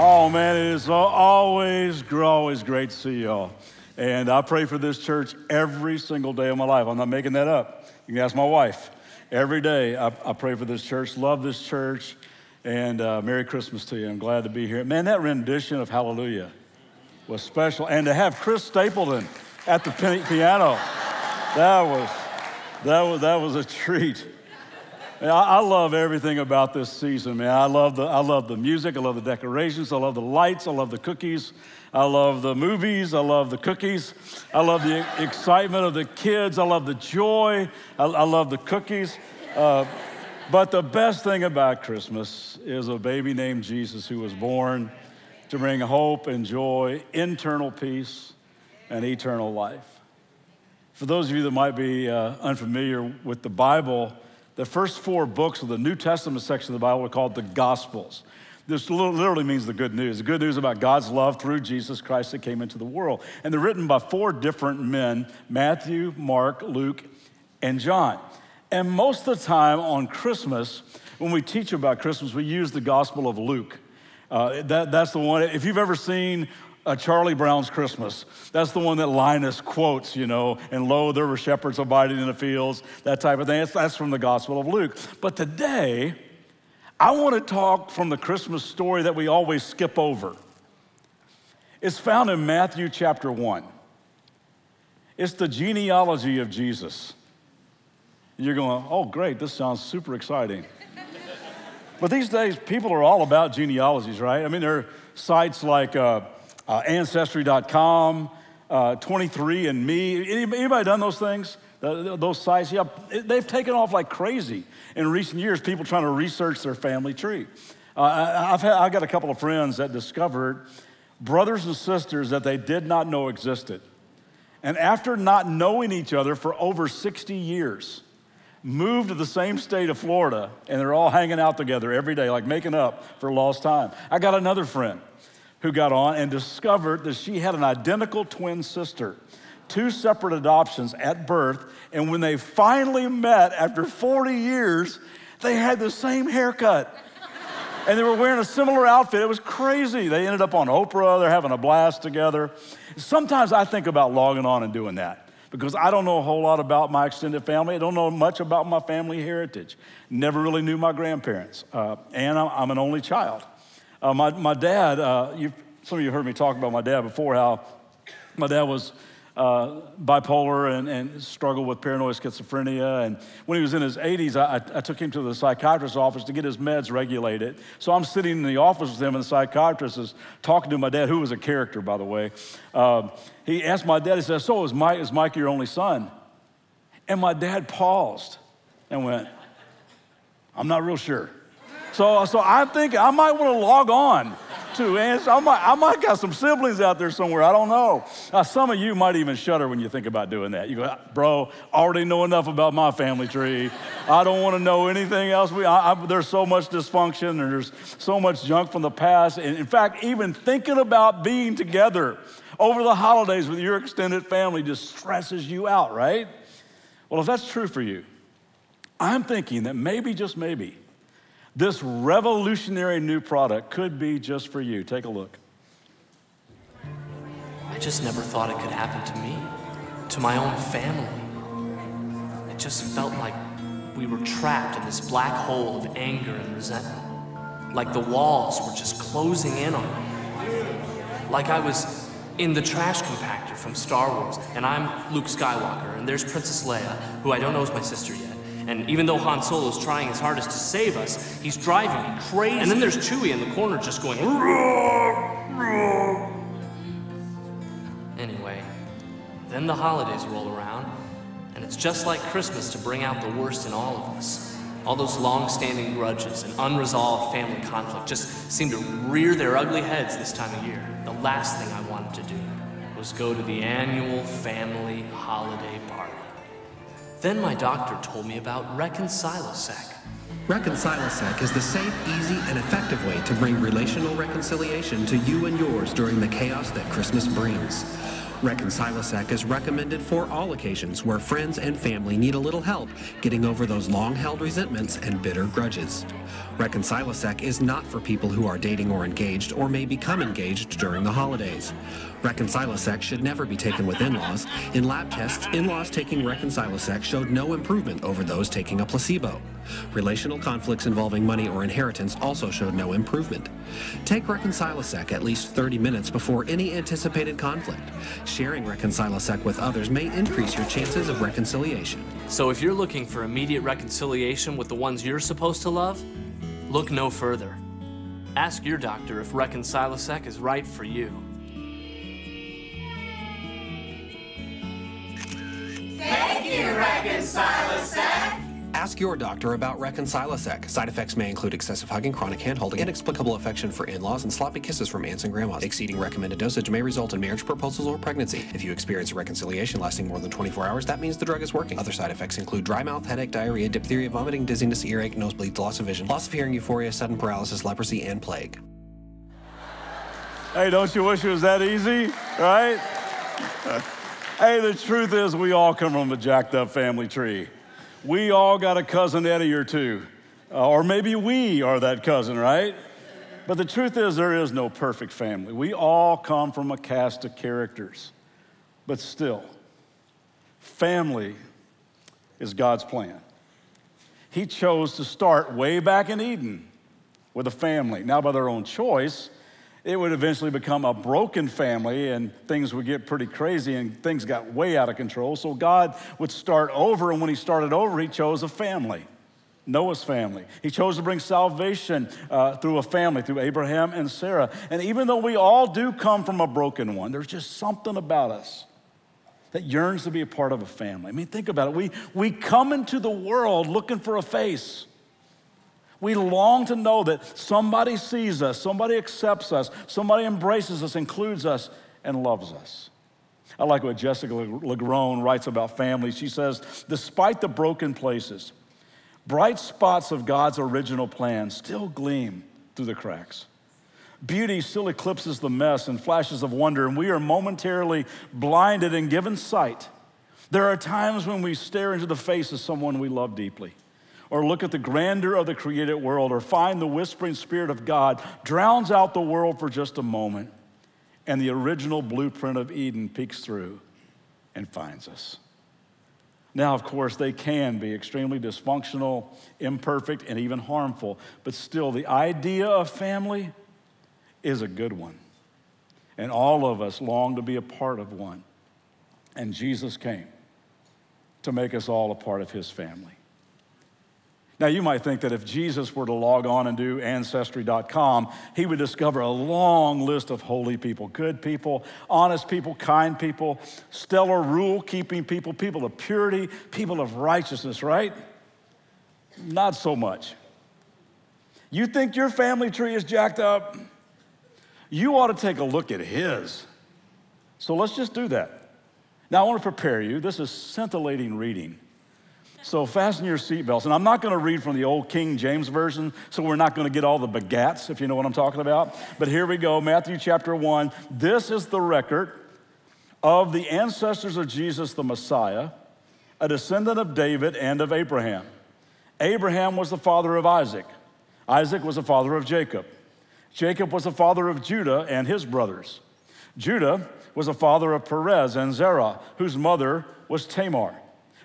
Oh man, it is always, always great to see y'all. And I pray for this church every single day of my life. I'm not making that up. You can ask my wife. Every day I, I pray for this church, love this church, and uh, Merry Christmas to you. I'm glad to be here. Man, that rendition of Hallelujah was special. And to have Chris Stapleton at the piano, that was, that was, that was a treat. I love everything about this season, man. I love, the, I love the music, I love the decorations, I love the lights, I love the cookies, I love the movies, I love the cookies, I love the excitement of the kids, I love the joy, I, I love the cookies. Uh, but the best thing about Christmas is a baby named Jesus who was born to bring hope and joy, internal peace, and eternal life. For those of you that might be uh, unfamiliar with the Bible, the first four books of the New Testament section of the Bible are called the Gospels. This literally means the good news. The good news about God's love through Jesus Christ that came into the world. And they're written by four different men Matthew, Mark, Luke, and John. And most of the time on Christmas, when we teach about Christmas, we use the Gospel of Luke. Uh, that, that's the one. If you've ever seen uh, Charlie Brown's Christmas. That's the one that Linus quotes, you know, and lo, there were shepherds abiding in the fields, that type of thing. That's, that's from the Gospel of Luke. But today, I want to talk from the Christmas story that we always skip over. It's found in Matthew chapter 1. It's the genealogy of Jesus. You're going, oh, great, this sounds super exciting. but these days, people are all about genealogies, right? I mean, there are sites like, uh, uh, Ancestry.com, uh, 23andMe. Anybody done those things? those sites? Yeah, they've taken off like crazy in recent years, people trying to research their family tree. Uh, I've, had, I've got a couple of friends that discovered brothers and sisters that they did not know existed. And after not knowing each other for over 60 years, moved to the same state of Florida, and they're all hanging out together every day, like making up for lost time. I got another friend who got on and discovered that she had an identical twin sister, two separate adoptions at birth. And when they finally met after 40 years, they had the same haircut. and they were wearing a similar outfit. It was crazy. They ended up on Oprah, they're having a blast together. Sometimes I think about logging on and doing that because I don't know a whole lot about my extended family. I don't know much about my family heritage. Never really knew my grandparents. Uh, and I'm an only child. Uh, my, my dad, uh, some of you heard me talk about my dad before, how my dad was uh, bipolar and, and, struggled with paranoid schizophrenia. And when he was in his 80s, I, I, took him to the psychiatrist's office to get his meds regulated. So I'm sitting in the office with him, and the psychiatrist is talking to my dad, who was a character, by the way. Um, he asked my dad, he said, So is Mike, is Mike your only son? And my dad paused and went, I'm not real sure. So, so I'm thinking I might want to log on to, and I might, I might got some siblings out there somewhere. I don't know. Now, some of you might even shudder when you think about doing that. You go, bro, already know enough about my family tree. I don't want to know anything else. We, I, I, there's so much dysfunction and there's so much junk from the past. And in fact, even thinking about being together over the holidays with your extended family just stresses you out, right? Well, if that's true for you, I'm thinking that maybe, just maybe, this revolutionary new product could be just for you. Take a look. I just never thought it could happen to me, to my own family. It just felt like we were trapped in this black hole of anger and resentment. Like the walls were just closing in on me. Like I was in the trash compactor from Star Wars, and I'm Luke Skywalker, and there's Princess Leia, who I don't know is my sister yet. And even though Han Solo is trying his hardest to save us, he's driving me crazy. And then there's Chewie in the corner just going. Anyway, then the holidays roll around, and it's just like Christmas to bring out the worst in all of us. All those long standing grudges and unresolved family conflict just seem to rear their ugly heads this time of year. The last thing I wanted to do was go to the annual family holiday party. Then my doctor told me about Reconcilosec. Reconcilosec is the safe, easy, and effective way to bring relational reconciliation to you and yours during the chaos that Christmas brings. Reconcilosec is recommended for all occasions where friends and family need a little help getting over those long held resentments and bitter grudges. Reconcilisec is not for people who are dating or engaged or may become engaged during the holidays. Reconcilisec should never be taken with in laws. In lab tests, in laws taking Reconcilisec showed no improvement over those taking a placebo. Relational conflicts involving money or inheritance also showed no improvement. Take Reconcilisec at least 30 minutes before any anticipated conflict. Sharing Reconcilisec with others may increase your chances of reconciliation. So if you're looking for immediate reconciliation with the ones you're supposed to love, look no further. Ask your doctor if Reconcilisec is right for you. Ask your doctor about Reconcilisec. Side effects may include excessive hugging, chronic hand-holding, inexplicable affection for in-laws, and sloppy kisses from aunts and grandmas. Exceeding recommended dosage may result in marriage proposals or pregnancy. If you experience a reconciliation lasting more than 24 hours, that means the drug is working. Other side effects include dry mouth, headache, diarrhea, diphtheria, vomiting, dizziness, earache, nosebleeds, loss of vision, loss of hearing, euphoria, sudden paralysis, leprosy, and plague. Hey, don't you wish it was that easy, right? hey, the truth is, we all come from a jacked up family tree. We all got a cousin Eddie or two, uh, or maybe we are that cousin, right? But the truth is, there is no perfect family. We all come from a cast of characters. But still, family is God's plan. He chose to start way back in Eden with a family. Now, by their own choice, it would eventually become a broken family and things would get pretty crazy and things got way out of control. So God would start over, and when He started over, He chose a family. Noah's family. He chose to bring salvation uh, through a family, through Abraham and Sarah. And even though we all do come from a broken one, there's just something about us that yearns to be a part of a family. I mean, think about it. We, we come into the world looking for a face. We long to know that somebody sees us, somebody accepts us, somebody embraces us, includes us, and loves us. I like what Jessica LaGrone writes about family. She says, despite the broken places, bright spots of God's original plan still gleam through the cracks. Beauty still eclipses the mess and flashes of wonder, and we are momentarily blinded and given sight. There are times when we stare into the face of someone we love deeply or look at the grandeur of the created world or find the whispering spirit of God drowns out the world for just a moment and the original blueprint of Eden peeks through and finds us. Now, of course, they can be extremely dysfunctional, imperfect, and even harmful, but still, the idea of family is a good one. And all of us long to be a part of one. And Jesus came to make us all a part of his family. Now, you might think that if Jesus were to log on and do ancestry.com, he would discover a long list of holy people, good people, honest people, kind people, stellar rule keeping people, people of purity, people of righteousness, right? Not so much. You think your family tree is jacked up? You ought to take a look at his. So let's just do that. Now, I want to prepare you. This is scintillating reading. So fasten your seatbelts. And I'm not going to read from the old King James Version, so we're not going to get all the begats, if you know what I'm talking about. But here we go Matthew chapter 1. This is the record of the ancestors of Jesus the Messiah, a descendant of David and of Abraham. Abraham was the father of Isaac, Isaac was the father of Jacob. Jacob was the father of Judah and his brothers. Judah was the father of Perez and Zerah, whose mother was Tamar.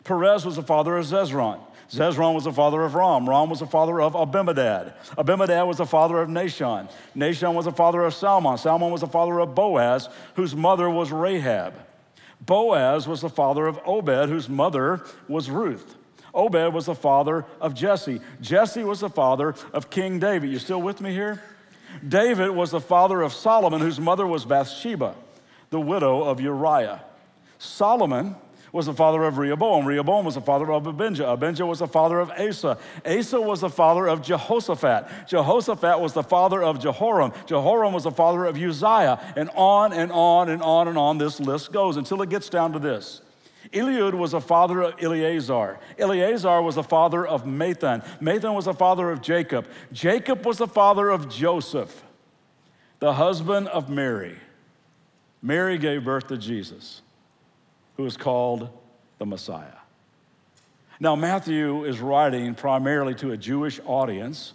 Perez was the father of Zezron. Zezron was the father of Ram. Ram was the father of Abinadab. Abinadab was the father of Nahshon. Nahshon was the father of Salmon. Salmon was the father of Boaz, whose mother was Rahab. Boaz was the father of Obed, whose mother was Ruth. Obed was the father of Jesse. Jesse was the father of King David. You still with me here? David was the father of Solomon, whose mother was Bathsheba, the widow of Uriah. Solomon was the father of Rehoboam. Rehoboam was the father of Abijah. Abijah was the father of Asa. Asa was the father of Jehoshaphat. Jehoshaphat was the father of Jehoram. Jehoram was the father of Uzziah. And on and on and on and on this list goes until it gets down to this. Eliud was the father of Eleazar. Eleazar was the father of Matthan. Matthan was the father of Jacob. Jacob was the father of Joseph, the husband of Mary. Mary gave birth to Jesus who is called the Messiah. Now, Matthew is writing primarily to a Jewish audience,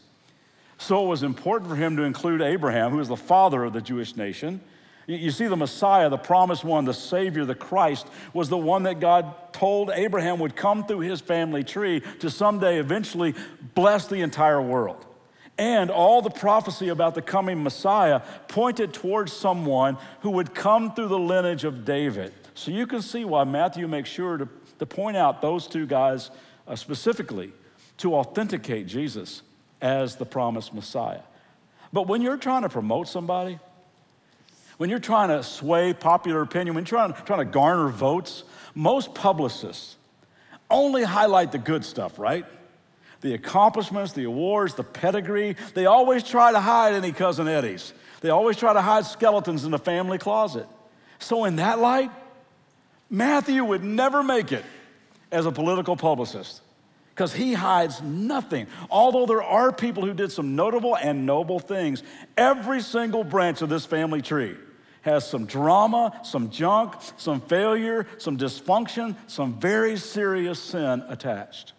So it was important for him to include Abraham, who is the father of the Jewish nation. You see, the Messiah, the promised one, the Savior, the Christ, was the one that God told Abraham would come through his family tree to someday eventually bless the entire world. And all the prophecy about the coming Messiah pointed towards someone who would come through the lineage of David. So you can see why Matthew makes sure to, to point out those two guys uh, specifically to authenticate Jesus as the promised Messiah. But when you're trying to promote somebody, when you're trying to sway popular opinion, when you're trying, trying to garner votes, most publicists only highlight the good stuff, right? The accomplishments, the awards, the pedigree. They always try to hide any cousin Eddies. They always try to hide skeletons in the family closet. So, in that light, Matthew would never make it as a political publicist because he hides nothing. Although there are people who did some notable and noble things, every single branch of this family tree has some drama, some junk, some failure, some dysfunction, some very serious sin attached.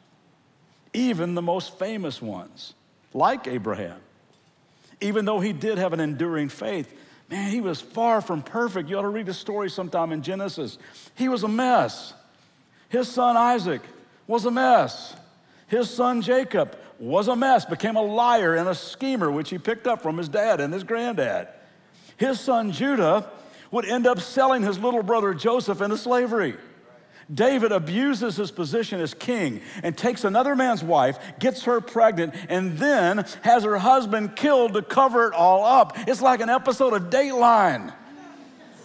Even the most famous ones, like Abraham. Even though he did have an enduring faith, man, he was far from perfect. You ought to read the story sometime in Genesis. He was a mess. His son Isaac was a mess. His son Jacob was a mess, became a liar and a schemer, which he picked up from his dad and his granddad. His son Judah would end up selling his little brother Joseph into slavery. David abuses his position as king and takes another man's wife, gets her pregnant, and then has her husband killed to cover it all up. It's like an episode of Dateline.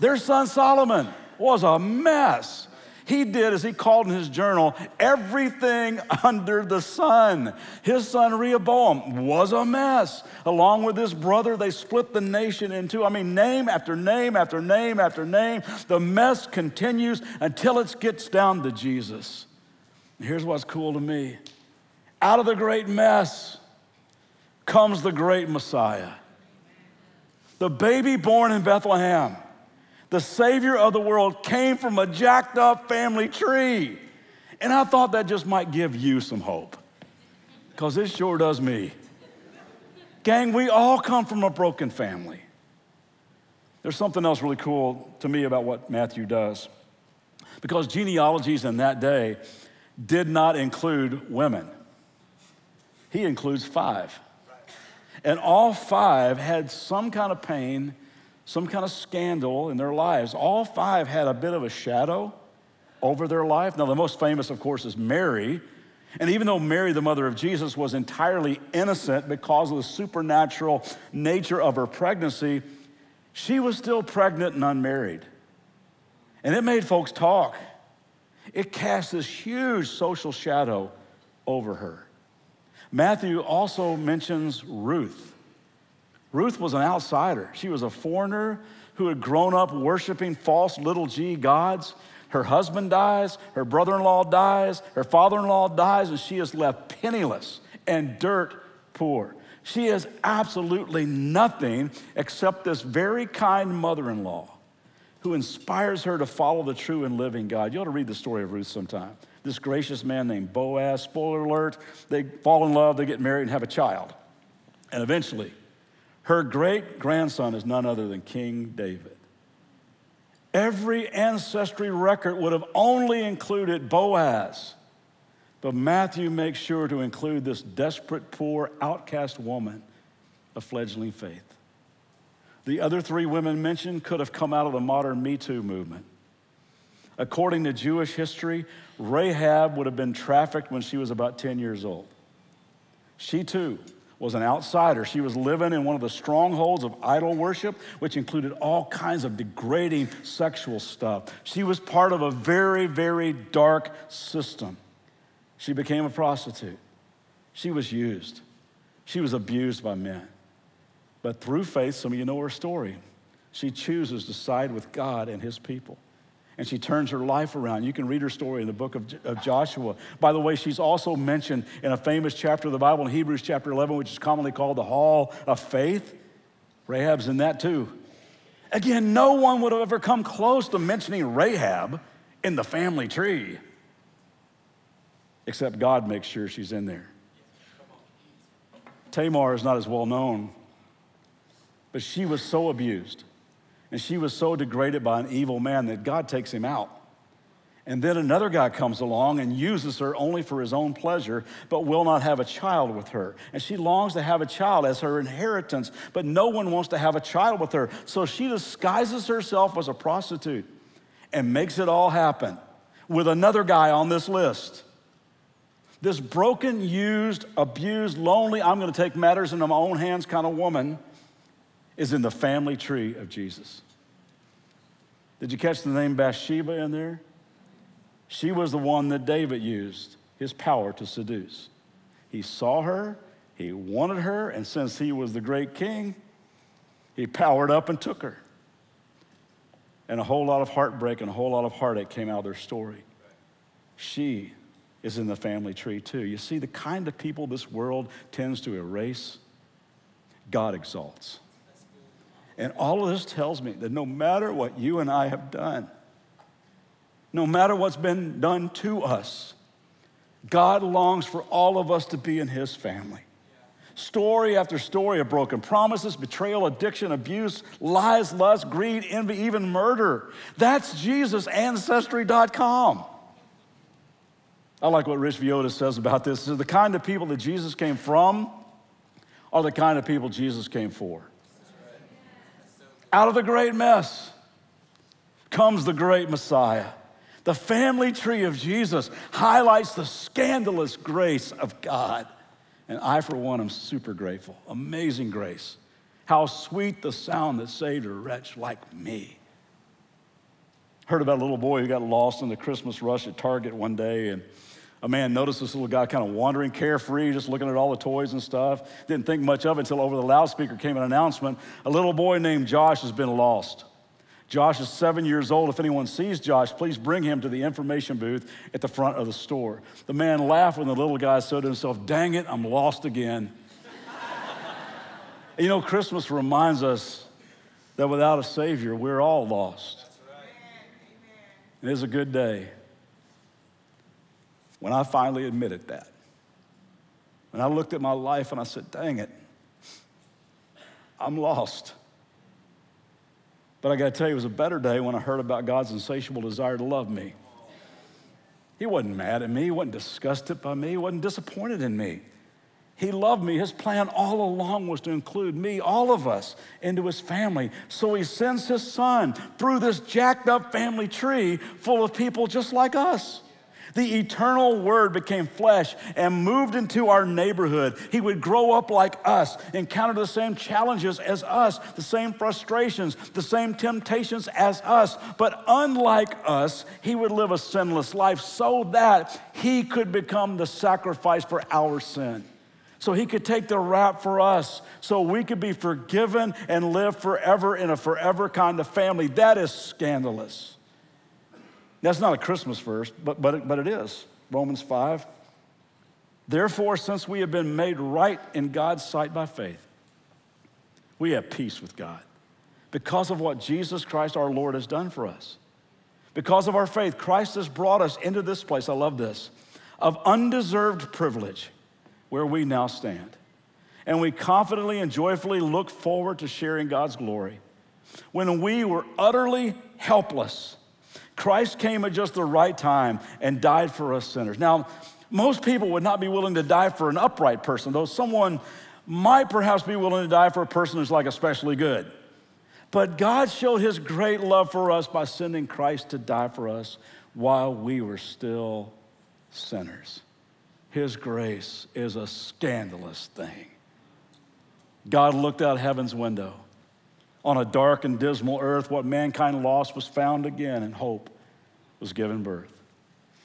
Their son Solomon was a mess. He did, as he called in his journal, everything under the sun. His son Rehoboam was a mess. Along with his brother, they split the nation into, I mean, name after name after name after name. The mess continues until it gets down to Jesus. Here's what's cool to me out of the great mess comes the great Messiah. The baby born in Bethlehem the Savior of the world came from a jacked up family tree. And I thought that just might give you some hope, because it sure does me. Gang, we all come from a broken family. There's something else really cool to me about what Matthew does. Because genealogies in that day did not include women, he includes five. And all five had some kind of pain some kind of scandal in their lives. All five had a bit of a shadow over their life. Now, the most famous, of course, is Mary. And even though Mary, the mother of Jesus, was entirely innocent because of the supernatural nature of her pregnancy, she was still pregnant and unmarried. And it made folks talk. It cast this huge social shadow over her. Matthew also mentions Ruth. Ruth was an outsider. She was a foreigner who had grown up worshiping false little g gods. Her husband dies, her brother in law dies, her father in law dies, and she is left penniless and dirt poor. She has absolutely nothing except this very kind mother in law who inspires her to follow the true and living God. You ought to read the story of Ruth sometime. This gracious man named Boaz, spoiler alert, they fall in love, they get married, and have a child. And eventually, her great grandson is none other than King David. Every ancestry record would have only included Boaz, but Matthew makes sure to include this desperate, poor, outcast woman of fledgling faith. The other three women mentioned could have come out of the modern Me Too movement. According to Jewish history, Rahab would have been trafficked when she was about 10 years old. She too was an outsider. She was living in one of the strongholds of idol worship, which included all kinds of degrading sexual stuff. She was part of a very, very dark system. She became a prostitute. She was used. She was abused by men. But through faith, some of you know her story. She chooses to side with God and his people and she turns her life around. You can read her story in the book of, of, Joshua. By the way, she's also mentioned in a famous chapter of the Bible in Hebrews chapter 11, which is commonly called the Hall of Faith. Rahab's in that too. Again, no one would have ever come close to mentioning Rahab in the family tree, except God makes sure she's in there. Tamar is not as well known, but she was so abused and she was so degraded by an evil man that God takes him out. And then another guy comes along and uses her only for his own pleasure, but will not have a child with her. And she longs to have a child as her inheritance, but no one wants to have a child with her. So she disguises herself as a prostitute and makes it all happen with another guy on this list. This broken, used, abused, lonely, I'm going to take matters into my own hands kind of woman is in the family tree of Jesus. Did you catch the name Bathsheba in there? She was the one that David used his power to seduce. He saw her, he wanted her, and since he was the great king, he powered up and took her. And a whole lot of heartbreak and a whole lot of heartache came out of their story. She is in the family tree too. You see, the kind of people this world tends to erase, God exalts. And all of this tells me that no matter what you and I have done, no matter what's been done to us, God longs for all of us to be in His family. Story after story of broken promises, betrayal, addiction, abuse, lies, lust, greed, envy, even murder. That's JesusAncestry.com. I like what Rich Villodas says about this. The kind of people that Jesus came from are the kind of people Jesus came for. Out of the great mess comes the great Messiah. The family tree of Jesus highlights the scandalous grace of God. And I, for one, am super grateful. Amazing grace. How sweet the sound that saved a wretch like me. Heard about a little boy who got lost in the Christmas rush at Target one day, and a man noticed this little guy kind of wandering, carefree, just looking at all the toys and stuff. Didn't think much of it until over the loudspeaker came an announcement a little boy named Josh has been lost. Josh is seven years old. If anyone sees Josh, please bring him to the information booth at the front of the store. The man laughed when the little guy said to himself, Dang it, I'm lost again. you know, Christmas reminds us that without a Savior, we're all lost. It is a good day when I finally admitted that. When I looked at my life and I said, Dang it, I'm lost. But I got to tell you, it was a better day when I heard about God's insatiable desire to love me. He wasn't mad at me, he wasn't disgusted by me, he wasn't disappointed in me. He loved me. His plan all along was to include me, all of us, into his family. So he sends his son through this jacked up family tree full of people just like us. The eternal word became flesh and moved into our neighborhood. He would grow up like us, encounter the same challenges as us, the same frustrations, the same temptations as us. But unlike us, he would live a sinless life so that he could become the sacrifice for our sin. So he could take the rap for us, so we could be forgiven and live forever in a forever kind of family. That is scandalous. That's not a Christmas verse, but, but, but it is. Romans 5. Therefore, since we have been made right in God's sight by faith, we have peace with God because of what Jesus Christ our Lord has done for us. Because of our faith, Christ has brought us into this place, I love this, of undeserved privilege where we now stand. And we confidently and joyfully look forward to sharing God's glory. When we were utterly helpless, Christ came at just the right time and died for us sinners. Now, most people would not be willing to die for an upright person, though someone might perhaps be willing to die for a person who's like especially good. But God showed his great love for us by sending Christ to die for us while we were still sinners. His grace is a scandalous thing. God looked out heaven's window on a dark and dismal earth, what mankind lost was found again, and hope was given birth.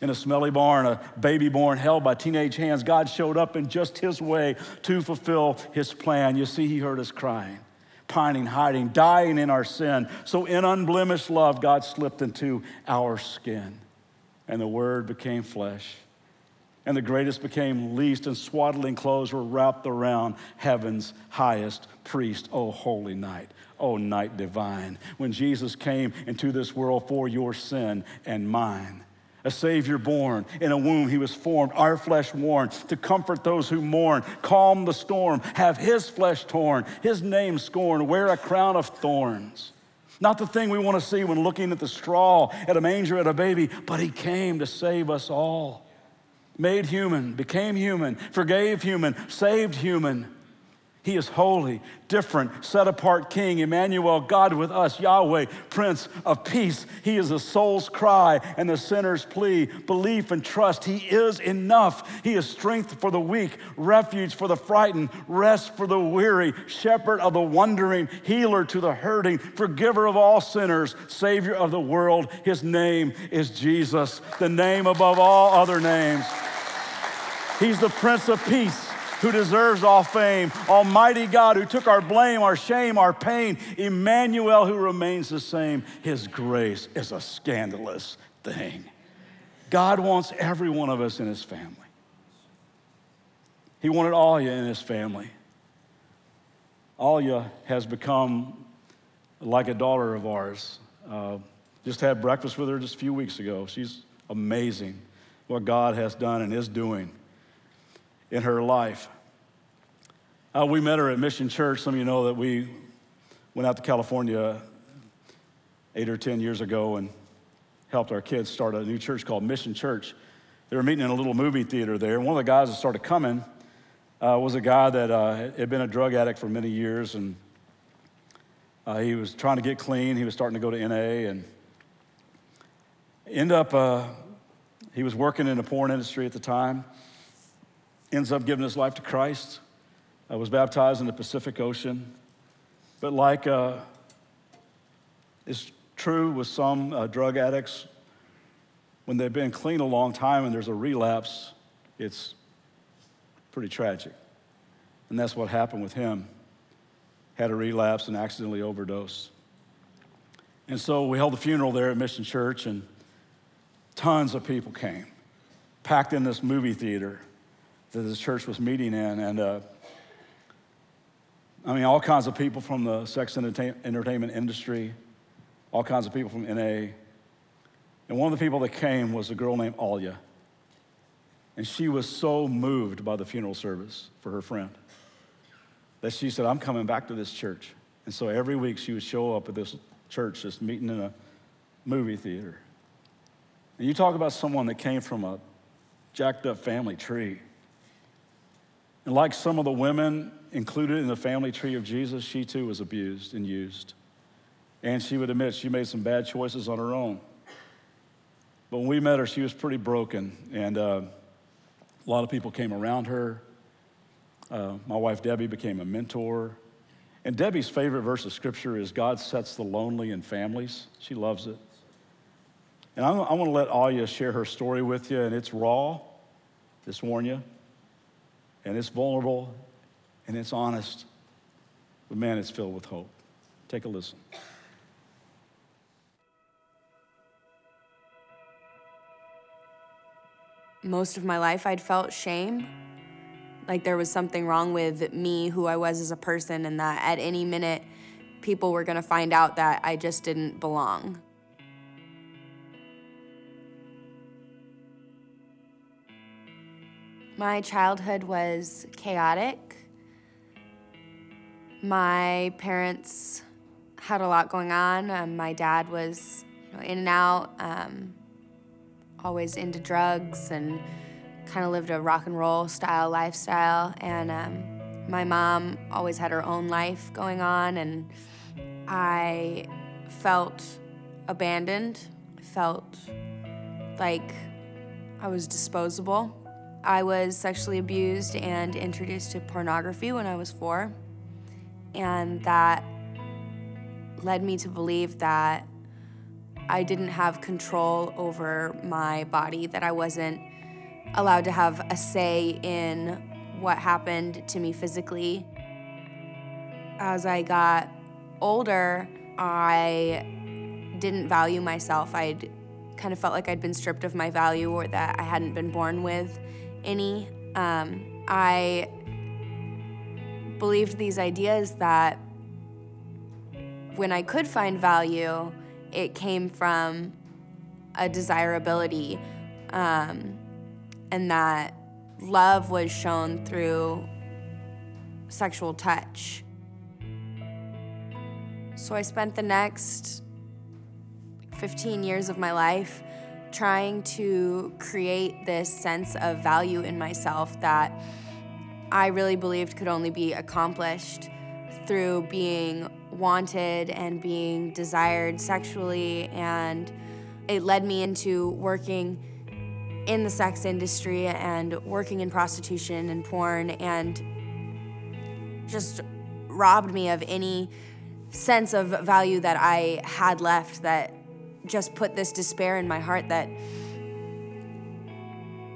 In a smelly barn, a baby born held by teenage hands, God showed up in just his way to fulfill his plan. You see, he heard us crying, pining, hiding, dying in our sin. So, in unblemished love, God slipped into our skin, and the word became flesh and the greatest became least, and swaddling clothes were wrapped around heaven's highest priest. Oh, holy night. Oh, night divine. When Jesus came into this world for your sin and mine, a Savior born. In a womb he was formed, our flesh worn, to comfort those who mourn, calm the storm, have his flesh torn, his name scorned, wear a crown of thorns. Not the thing we want to see when looking at the straw, at a manger, at a baby, but he came to save us all. Made human, became human, forgave human, saved human he is holy, different, set apart King, Emmanuel, God with us, Yahweh, Prince of Peace. He is the soul's cry and the sinner's plea, belief and trust. He is enough. He is strength for the weak, refuge for the frightened, rest for the weary, shepherd of the wandering, healer to the hurting, forgiver of all sinners, Savior of the world. His name is Jesus, the name above all other names. He's the Prince of Peace who deserves all fame, Almighty God who took our blame, our shame, our pain, Emmanuel who remains the same. His grace is a scandalous thing. God wants every one of us in his family. He wanted Alia in his family. Alia has become like a daughter of ours. Uh, just had breakfast with her just a few weeks ago. She's amazing what God has done and is doing in her life. Uh, we met her at Mission Church. Some of you know that we went out to California eight or 10 years ago and helped our kids start a new church called Mission Church. They were meeting in a little movie theater there. And one of the guys that started coming uh, was a guy that uh, had been a drug addict for many years. And uh, he was trying to get clean. He was starting to go to NA. And end up, uh, he was working in the porn industry at the time ends up giving his life to Christ. I was baptized in the Pacific Ocean. But like uh, is true with some uh, drug addicts, when they've been clean a long time and there's a relapse, it's pretty tragic. And that's what happened with him. Had a relapse and accidentally overdosed. And so we held a funeral there at Mission Church, and tons of people came, packed in this movie theater that this church was meeting in. And uh, I mean, all kinds of people from the sex entertainment industry, all kinds of people from NA. And one of the people that came was a girl named Alia. And she was so moved by the funeral service for her friend that she said, I'm coming back to this church. And so every week she would show up at this church, just meeting in a movie theater. And you talk about someone that came from a jacked up family tree. And like some of the women included in the family tree of Jesus, she too was abused and used. And she would admit she made some bad choices on her own. But when we met her, she was pretty broken. And uh, a lot of people came around her. Uh, my wife Debbie became a mentor. And Debbie's favorite verse of scripture is God sets the lonely in families. She loves it. And I, want to let Alia share her story with you, and it's raw, just warn you and it's vulnerable and it's honest, but man, it's filled with hope. Take a listen. Most of my life, I'd felt shame. Like there was something wrong with me, who I was as a person, and that at any minute, people were gonna find out that I just didn't belong. My childhood was chaotic. My parents had a lot going on. Um, my dad was you know, in and out, um, always into drugs, and kind of lived a rock and roll style lifestyle. And um, my mom always had her own life going on, and I felt abandoned. I felt like I was disposable. I was sexually abused and introduced to pornography when I was four. And that led me to believe that I didn't have control over my body, that I wasn't allowed to have a say in what happened to me physically. As I got older, I didn't value myself. I'd kind of felt like I'd been stripped of my value or that I hadn't been born with any. Um, I believed these ideas that when I could find value, it came from a desirability um, and that love was shown through sexual touch. So I spent the next 15 years of my life trying to create this sense of value in myself that I really believed could only be accomplished through being wanted and being desired sexually. And it led me into working in the sex industry and working in prostitution and porn and just robbed me of any sense of value that I had left that just put this despair in my heart that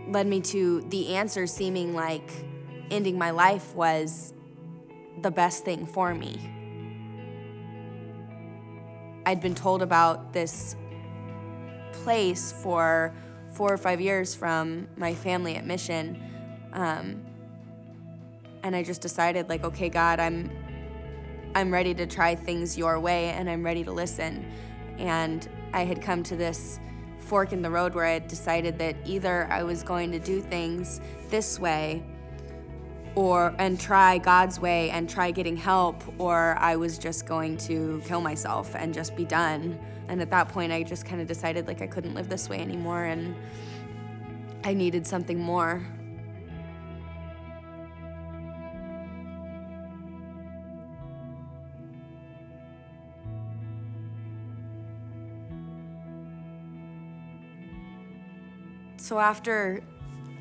led me to the answer seeming like ending my life was the best thing for me. I'd been told about this place for four or five years from my family at Mission. Um, and I just decided, like, okay, God, I'm I'm ready to try things your way and I'm ready to listen. And I had come to this fork in the road where I had decided that either I was going to do things this way or and try God's way and try getting help or I was just going to kill myself and just be done. And at that point I just kind of decided like I couldn't live this way anymore and I needed something more. So after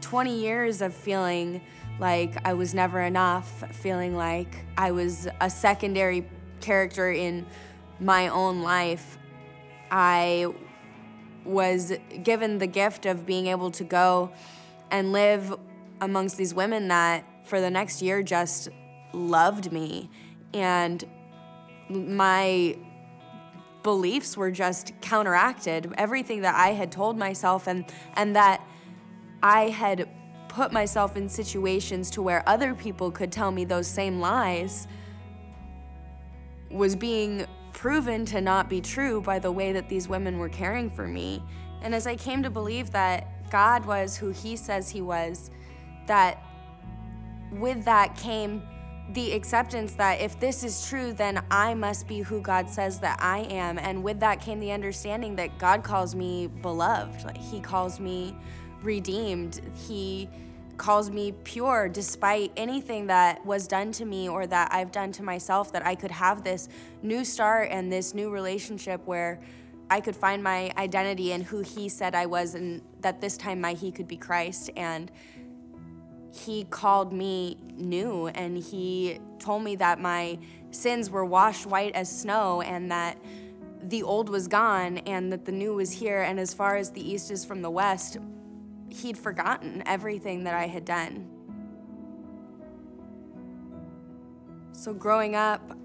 20 years of feeling like I was never enough, feeling like I was a secondary character in my own life, I was given the gift of being able to go and live amongst these women that for the next year just loved me. And my beliefs were just counteracted. Everything that I had told myself and and that I had put myself in situations to where other people could tell me those same lies was being proven to not be true by the way that these women were caring for me. And as I came to believe that God was who he says he was, that with that came the acceptance that if this is true, then I must be who God says that I am. And with that came the understanding that God calls me beloved. He calls me redeemed. He calls me pure despite anything that was done to me or that I've done to myself, that I could have this new start and this new relationship where I could find my identity in who He said I was, and that this time my He could be Christ. And he called me new and he told me that my sins were washed white as snow and that the old was gone and that the new was here. And as far as the east is from the west, he'd forgotten everything that I had done. So, growing up,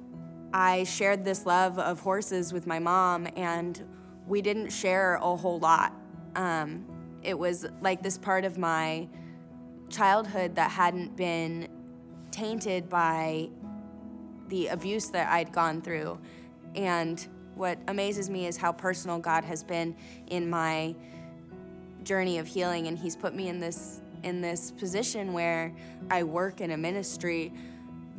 I shared this love of horses with my mom, and we didn't share a whole lot. Um, it was like this part of my childhood that hadn't been tainted by the abuse that I'd gone through. And what amazes me is how personal God has been in my journey of healing. And he's put me in this in this position where I work in a ministry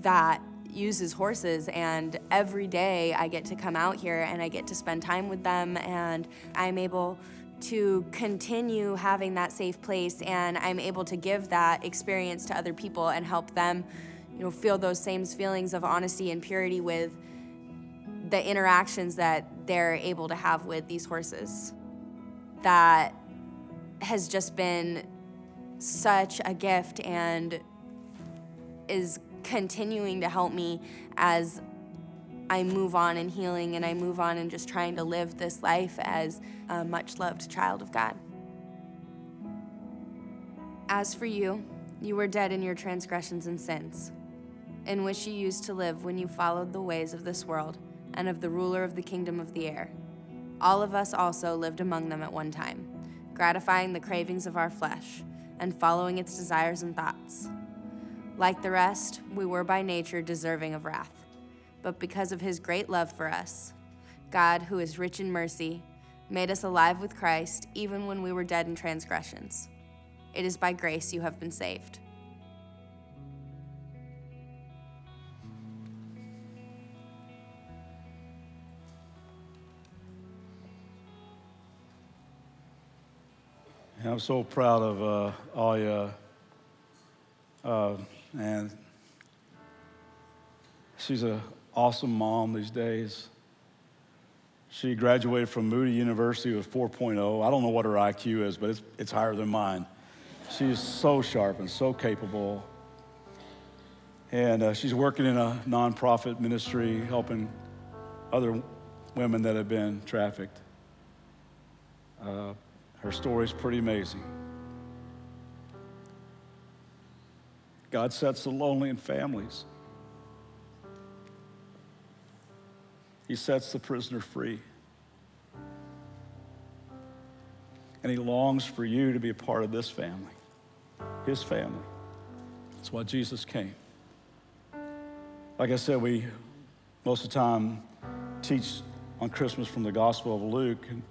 that uses horses. And every day I get to come out here and I get to spend time with them. And I'm able to continue having that safe place and I'm able to give that experience to other people and help them, you know, feel those same feelings of honesty and purity with the interactions that they're able to have with these horses. That has just been such a gift and is continuing to help me as I move on in healing and I move on in just trying to live this life as a much loved child of God. As for you, you were dead in your transgressions and sins, in which you used to live when you followed the ways of this world and of the ruler of the kingdom of the air. All of us also lived among them at one time, gratifying the cravings of our flesh and following its desires and thoughts. Like the rest, we were by nature deserving of wrath but because of his great love for us. God, who is rich in mercy, made us alive with Christ even when we were dead in transgressions. It is by grace you have been saved. I'm so proud of uh, Alia. Uh, and she's an awesome mom these days. She graduated from Moody University with 4.0. I don't know what her IQ is, but it's, it's higher than mine. She's so sharp and so capable. And uh, she's working in a nonprofit ministry helping other women that have been trafficked. Uh, her story's pretty amazing. God sets the lonely in families. He sets the prisoner free. And he longs for you to be a part of this family, his family. That's why Jesus came. Like I said, we most of the time teach on Christmas from the Gospel of Luke and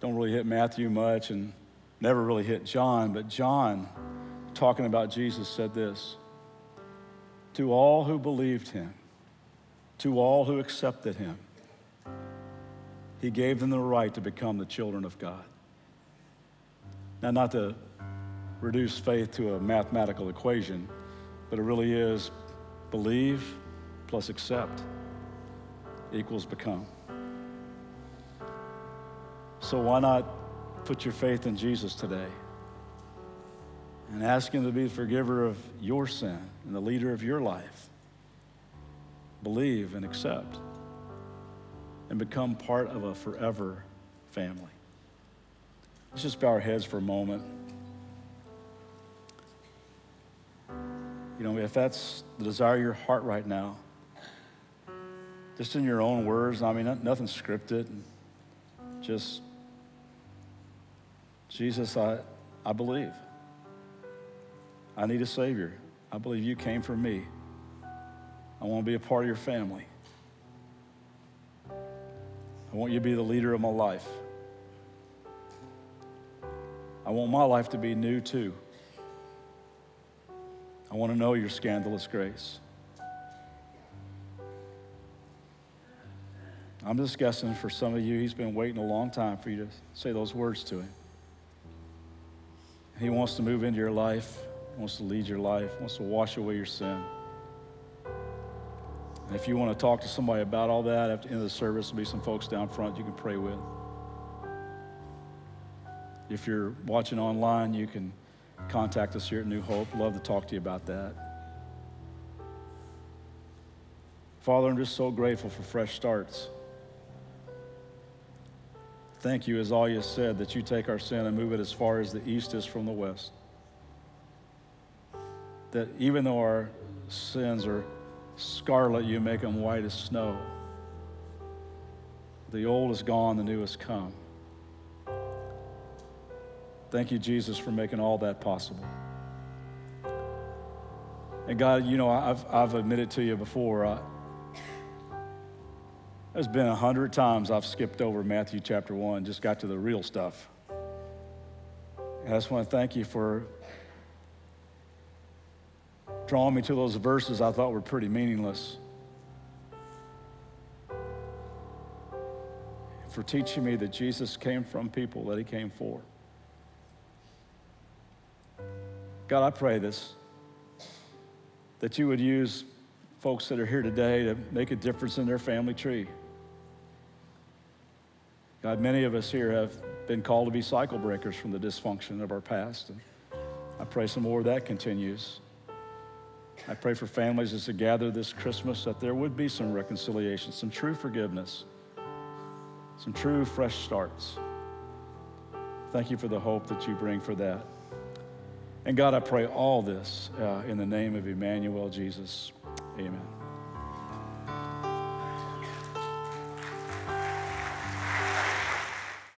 don't really hit Matthew much and never really hit John. But John, talking about Jesus, said this To all who believed him, to all who accepted him, he gave them the right to become the children of God. Now, not to reduce faith to a mathematical equation, but it really is believe plus accept equals become. So, why not put your faith in Jesus today and ask Him to be the forgiver of your sin and the leader of your life? Believe and accept and become part of a forever family. Let's just bow our heads for a moment. You know, if that's the desire of your heart right now, just in your own words, I mean, nothing scripted, just, Jesus, I, I believe. I need a Savior. I believe you came for me. I want to be a part of your family. I want you to be the leader of my life. I want my life to be new too. I want to know your scandalous grace. I'm just guessing for some of you, he's been waiting a long time for you to say those words to him. He wants to move into your life, wants to lead your life, wants to wash away your sin. And if you want to talk to somebody about all that, at the end of the service, there'll be some folks down front you can pray with. If you're watching online, you can contact us here at New Hope. Love to talk to you about that. Father, I'm just so grateful for fresh starts. Thank you, as all you said, that you take our sin and move it as far as the east is from the west. That even though our sins are scarlet, you make them white as snow. The old is gone, the new has come. Thank you, Jesus, for making all that possible. And God, you know, I've, I've admitted to you before, I, there's been a hundred times I've skipped over Matthew chapter one, just got to the real stuff. And I just want to thank you for drawing me to those verses I thought were pretty meaningless. For teaching me that Jesus came from people that he came for. God, I pray this, that you would use folks that are here today to make a difference in their family tree. God, many of us here have been called to be cycle breakers from the dysfunction of our past. And I pray some more of that continues. I pray for families as they gather this Christmas that there would be some reconciliation, some true forgiveness, some true fresh starts. Thank you for the hope that you bring for that. And God, I pray all this uh, in the name of Emmanuel Jesus. Amen.